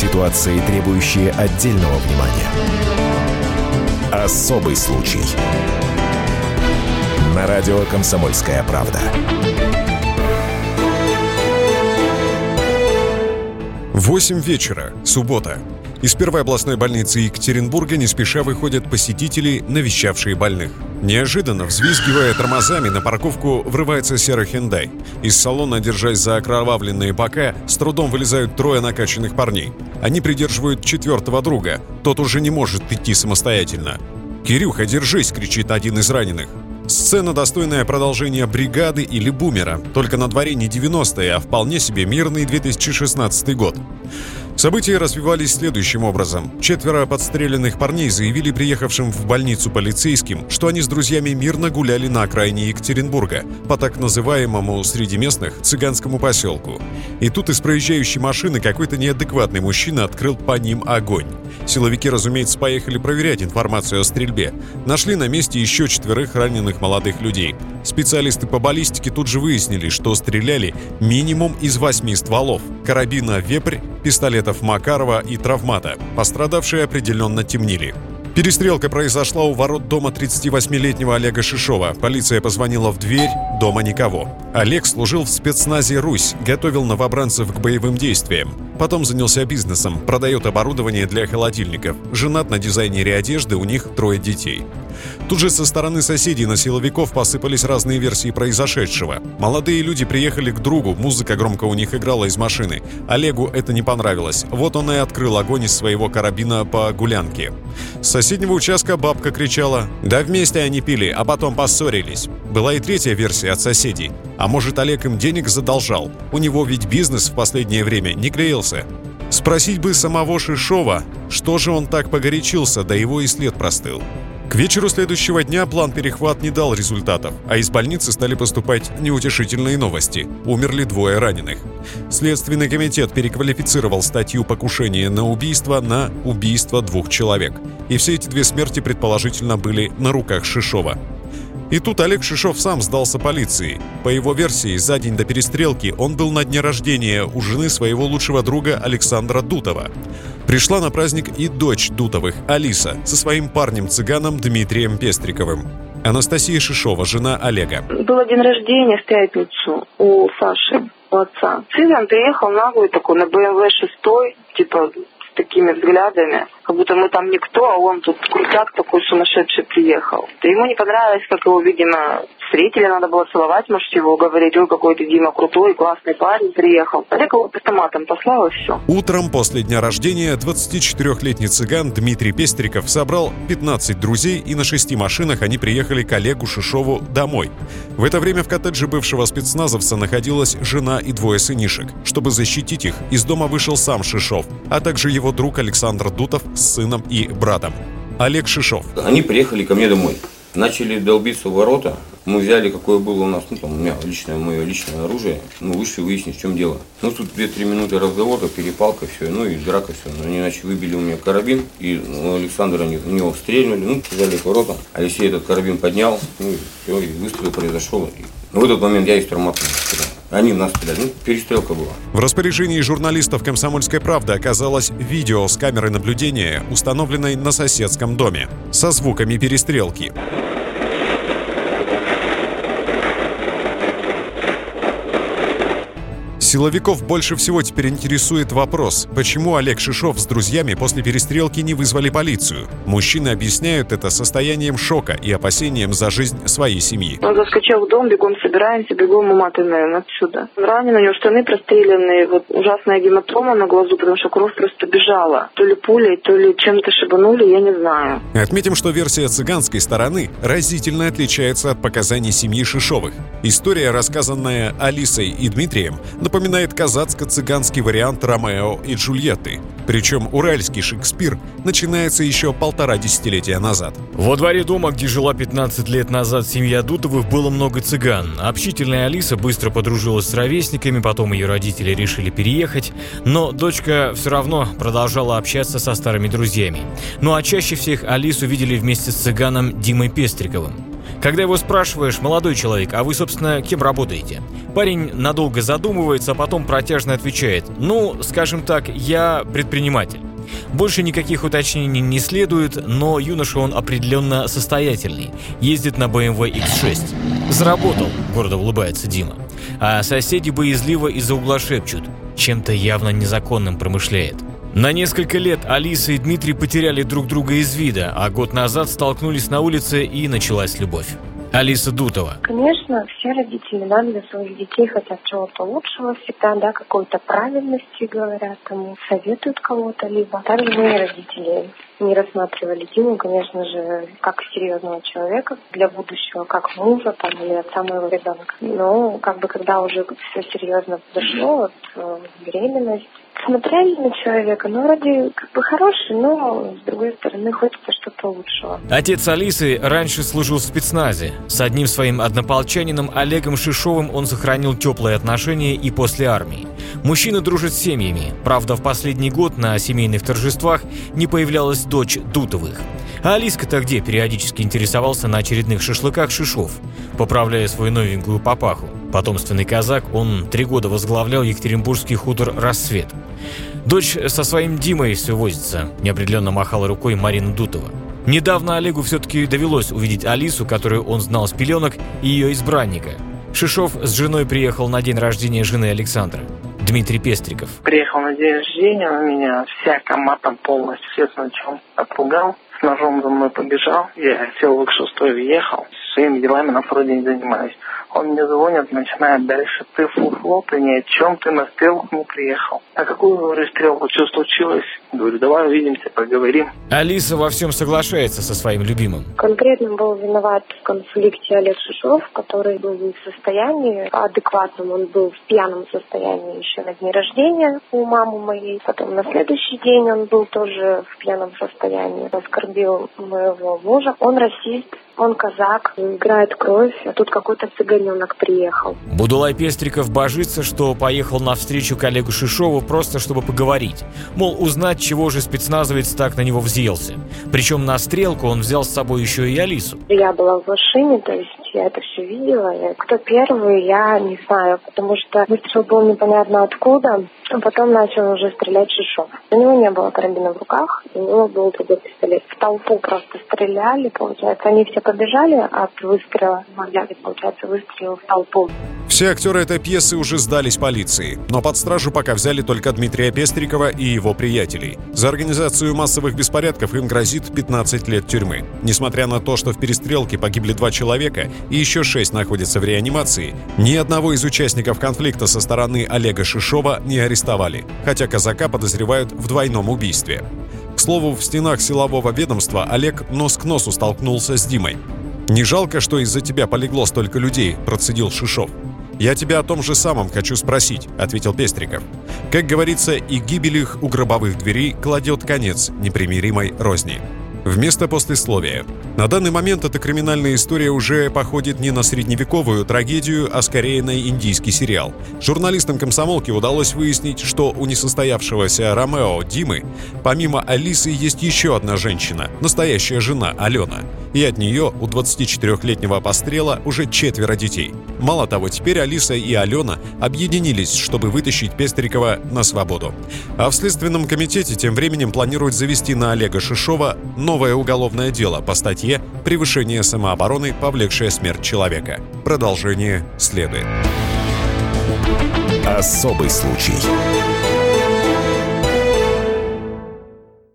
Ситуации, требующие отдельного внимания. Особый случай. На радио «Комсомольская правда». Восемь вечера, суббота. Из первой областной больницы Екатеринбурга не спеша выходят посетители, навещавшие больных. Неожиданно, взвизгивая тормозами, на парковку врывается серый хендай. Из салона, держась за окровавленные бока, с трудом вылезают трое накачанных парней. Они придерживают четвертого друга. Тот уже не может идти самостоятельно. «Кирюха, держись!» — кричит один из раненых. Сцена, достойная продолжения «Бригады» или «Бумера», только на дворе не 90-е, а вполне себе мирный 2016 год. События развивались следующим образом. Четверо подстреленных парней заявили приехавшим в больницу полицейским, что они с друзьями мирно гуляли на окраине Екатеринбурга, по так называемому среди местных цыганскому поселку. И тут из проезжающей машины какой-то неадекватный мужчина открыл по ним огонь. Силовики, разумеется, поехали проверять информацию о стрельбе. Нашли на месте еще четверых раненых молодых людей. Специалисты по баллистике тут же выяснили, что стреляли минимум из восьми стволов. Карабина «Вепрь», пистолетов Макарова и травмата. Пострадавшие определенно темнили. Перестрелка произошла у ворот дома 38-летнего Олега Шишова. Полиция позвонила в дверь, дома никого. Олег служил в спецназе «Русь», готовил новобранцев к боевым действиям. Потом занялся бизнесом, продает оборудование для холодильников. Женат на дизайнере одежды, у них трое детей. Тут же со стороны соседей на силовиков посыпались разные версии произошедшего. Молодые люди приехали к другу, музыка громко у них играла из машины. Олегу это не понравилось. Вот он и открыл огонь из своего карабина по гулянке. С соседнего участка бабка кричала «Да вместе они пили, а потом поссорились». Была и третья версия от соседей. А может, Олег им денег задолжал? У него ведь бизнес в последнее время не клеился. Спросить бы самого Шишова, что же он так погорячился, да его и след простыл. К вечеру следующего дня план перехват не дал результатов, а из больницы стали поступать неутешительные новости. Умерли двое раненых. Следственный комитет переквалифицировал статью покушения на убийство на убийство двух человек. И все эти две смерти предположительно были на руках Шишова. И тут Олег Шишов сам сдался полиции. По его версии, за день до перестрелки он был на дне рождения у жены своего лучшего друга Александра Дутова. Пришла на праздник и дочь Дутовых, Алиса, со своим парнем-цыганом Дмитрием Пестриковым. Анастасия Шишова, жена Олега. Был день рождения в пятницу у Саши, у отца. Цыган приехал наглый такой на БМВ 6, типа с такими взглядами, как будто мы там никто, а он тут крутяк такой сумасшедший приехал. Да ему не понравилось, как его, видимо, встретили, надо было целовать, может, его говорить, ой, какой ты, Дима, крутой, классный парень, приехал. Олег его автоматом послал, и все. Утром после дня рождения 24-летний цыган Дмитрий Пестриков собрал 15 друзей, и на шести машинах они приехали к Олегу Шишову домой. В это время в коттедже бывшего спецназовца находилась жена и двое сынишек. Чтобы защитить их, из дома вышел сам Шишов, а также его друг Александр Дутов с сыном и братом. Олег Шишов. Они приехали ко мне домой. Начали долбиться в ворота. Мы взяли, какое было у нас, ну там у меня личное, мое личное оружие. Ну, вышли выяснить, в чем дело. Ну, тут 2-3 минуты разговора, перепалка, все, ну и драка, все. Они, иначе выбили у меня карабин, и ну, Александра они, в него стрельнули, ну, взяли к воротам. Алексей этот карабин поднял, ну и все, и выстрел произошел. И, ну, в этот момент я травмата стрелял. Они нас стреляли. Ну, перестрелка была. В распоряжении журналистов «Комсомольской правды» оказалось видео с камеры наблюдения, установленной на соседском доме, со звуками перестрелки. Силовиков больше всего теперь интересует вопрос, почему Олег Шишов с друзьями после перестрелки не вызвали полицию. Мужчины объясняют это состоянием шока и опасением за жизнь своей семьи. Он заскочил в дом, бегом собираемся, бегом уматываем отсюда. Ранен, у него штаны простреленные, вот ужасная гематома на глазу, потому что кровь просто бежала. То ли пулей, то ли чем-то шибанули, я не знаю. Отметим, что версия цыганской стороны разительно отличается от показаний семьи Шишовых. История, рассказанная Алисой и Дмитрием, напоминает напоминает казацко-цыганский вариант Ромео и Джульетты. Причем уральский Шекспир начинается еще полтора десятилетия назад. Во дворе дома, где жила 15 лет назад семья Дутовых, было много цыган. Общительная Алиса быстро подружилась с ровесниками, потом ее родители решили переехать, но дочка все равно продолжала общаться со старыми друзьями. Ну а чаще всех Алису видели вместе с цыганом Димой Пестриковым. Когда его спрашиваешь, молодой человек, а вы, собственно, кем работаете? Парень надолго задумывается, а потом протяжно отвечает, ну, скажем так, я предприниматель. Больше никаких уточнений не следует, но юноша он определенно состоятельный. Ездит на BMW X6. Заработал, гордо улыбается Дима. А соседи боязливо из-за угла шепчут. Чем-то явно незаконным промышляет. На несколько лет Алиса и Дмитрий потеряли друг друга из вида, а год назад столкнулись на улице и началась любовь. Алиса Дутова. Конечно, все родители да, для своих детей хотят чего-то лучшего всегда, да, какой-то правильности говорят, тому советуют кого-то, либо также мы родители не рассматривали Диму, конечно же, как серьезного человека для будущего, как мужа там, или отца моего ребенка. Но как бы когда уже все серьезно подошло, вот э, беременность, смотрели на человека, ну, вроде как бы хороший, но, с другой стороны, хочется что-то лучшего. Отец Алисы раньше служил в спецназе. С одним своим однополчанином Олегом Шишовым он сохранил теплые отношения и после армии. Мужчины дружат с семьями. Правда, в последний год на семейных торжествах не появлялась дочь Дутовых. А Алиска-то где периодически интересовался на очередных шашлыках Шишов, поправляя свою новенькую папаху. Потомственный казак, он три года возглавлял Екатеринбургский хутор «Рассвет». Дочь со своим Димой все возится, неопределенно махала рукой Марина Дутова. Недавно Олегу все-таки довелось увидеть Алису, которую он знал с пеленок, и ее избранника. Шишов с женой приехал на день рождения жены Александра. Дмитрий Пестриков. Приехал на день рождения, он меня всяко матом полностью, все сначала отпугал, с ножом за мной побежал, я сел в шестой и въехал, своими делами на второй день занимаюсь. Он мне звонит, начинает дальше. Ты фуфло, ты ни о чем, ты на стрелку не приехал. А какую, говорю, стрелку? Что случилось? Говорю, давай увидимся, поговорим. Алиса во всем соглашается со своим любимым. Конкретно был виноват в конфликте Олег Шишов, который был не в состоянии адекватном. Он был в пьяном состоянии еще на дне рождения у мамы моей. Потом на следующий день он был тоже в пьяном состоянии. Оскорбил моего мужа. Он расист, он казак, играет кровь, а тут какой-то цыганенок приехал. Будулай Пестриков божится, что поехал на встречу коллегу Шишову просто чтобы поговорить. Мол, узнать, чего же спецназовец так на него взъелся. Причем на стрелку он взял с собой еще и Алису. Я была в машине, то есть я это все видела. Кто первый, я не знаю, потому что выстрел был непонятно откуда. А потом начал уже стрелять Шишов. У него не было карабина в руках, у него был другой пистолет. В толпу просто стреляли, получается. Они все побежали от выстрела. Взяли, получается, выстрел в толпу. Все актеры этой пьесы уже сдались полиции, но под стражу пока взяли только Дмитрия Пестрикова и его приятелей. За организацию массовых беспорядков им грозит 15 лет тюрьмы. Несмотря на то, что в перестрелке погибли два человека и еще шесть находятся в реанимации, ни одного из участников конфликта со стороны Олега Шишова не арестовали, хотя казака подозревают в двойном убийстве. К слову, в стенах силового ведомства Олег нос к носу столкнулся с Димой. «Не жалко, что из-за тебя полегло столько людей», – процедил Шишов. «Я тебя о том же самом хочу спросить», — ответил Пестриков. «Как говорится, и гибель их у гробовых дверей кладет конец непримиримой розни». Вместо послесловия. На данный момент эта криминальная история уже походит не на средневековую трагедию, а скорее на индийский сериал. Журналистам комсомолки удалось выяснить, что у несостоявшегося Ромео Димы, помимо Алисы, есть еще одна женщина, настоящая жена Алена. И от нее у 24-летнего пострела уже четверо детей. Мало того, теперь Алиса и Алена объединились, чтобы вытащить Пестрикова на свободу. А в Следственном комитете тем временем планируют завести на Олега Шишова новое уголовное дело по статье «Превышение самообороны, повлекшее смерть человека». Продолжение следует. Особый случай.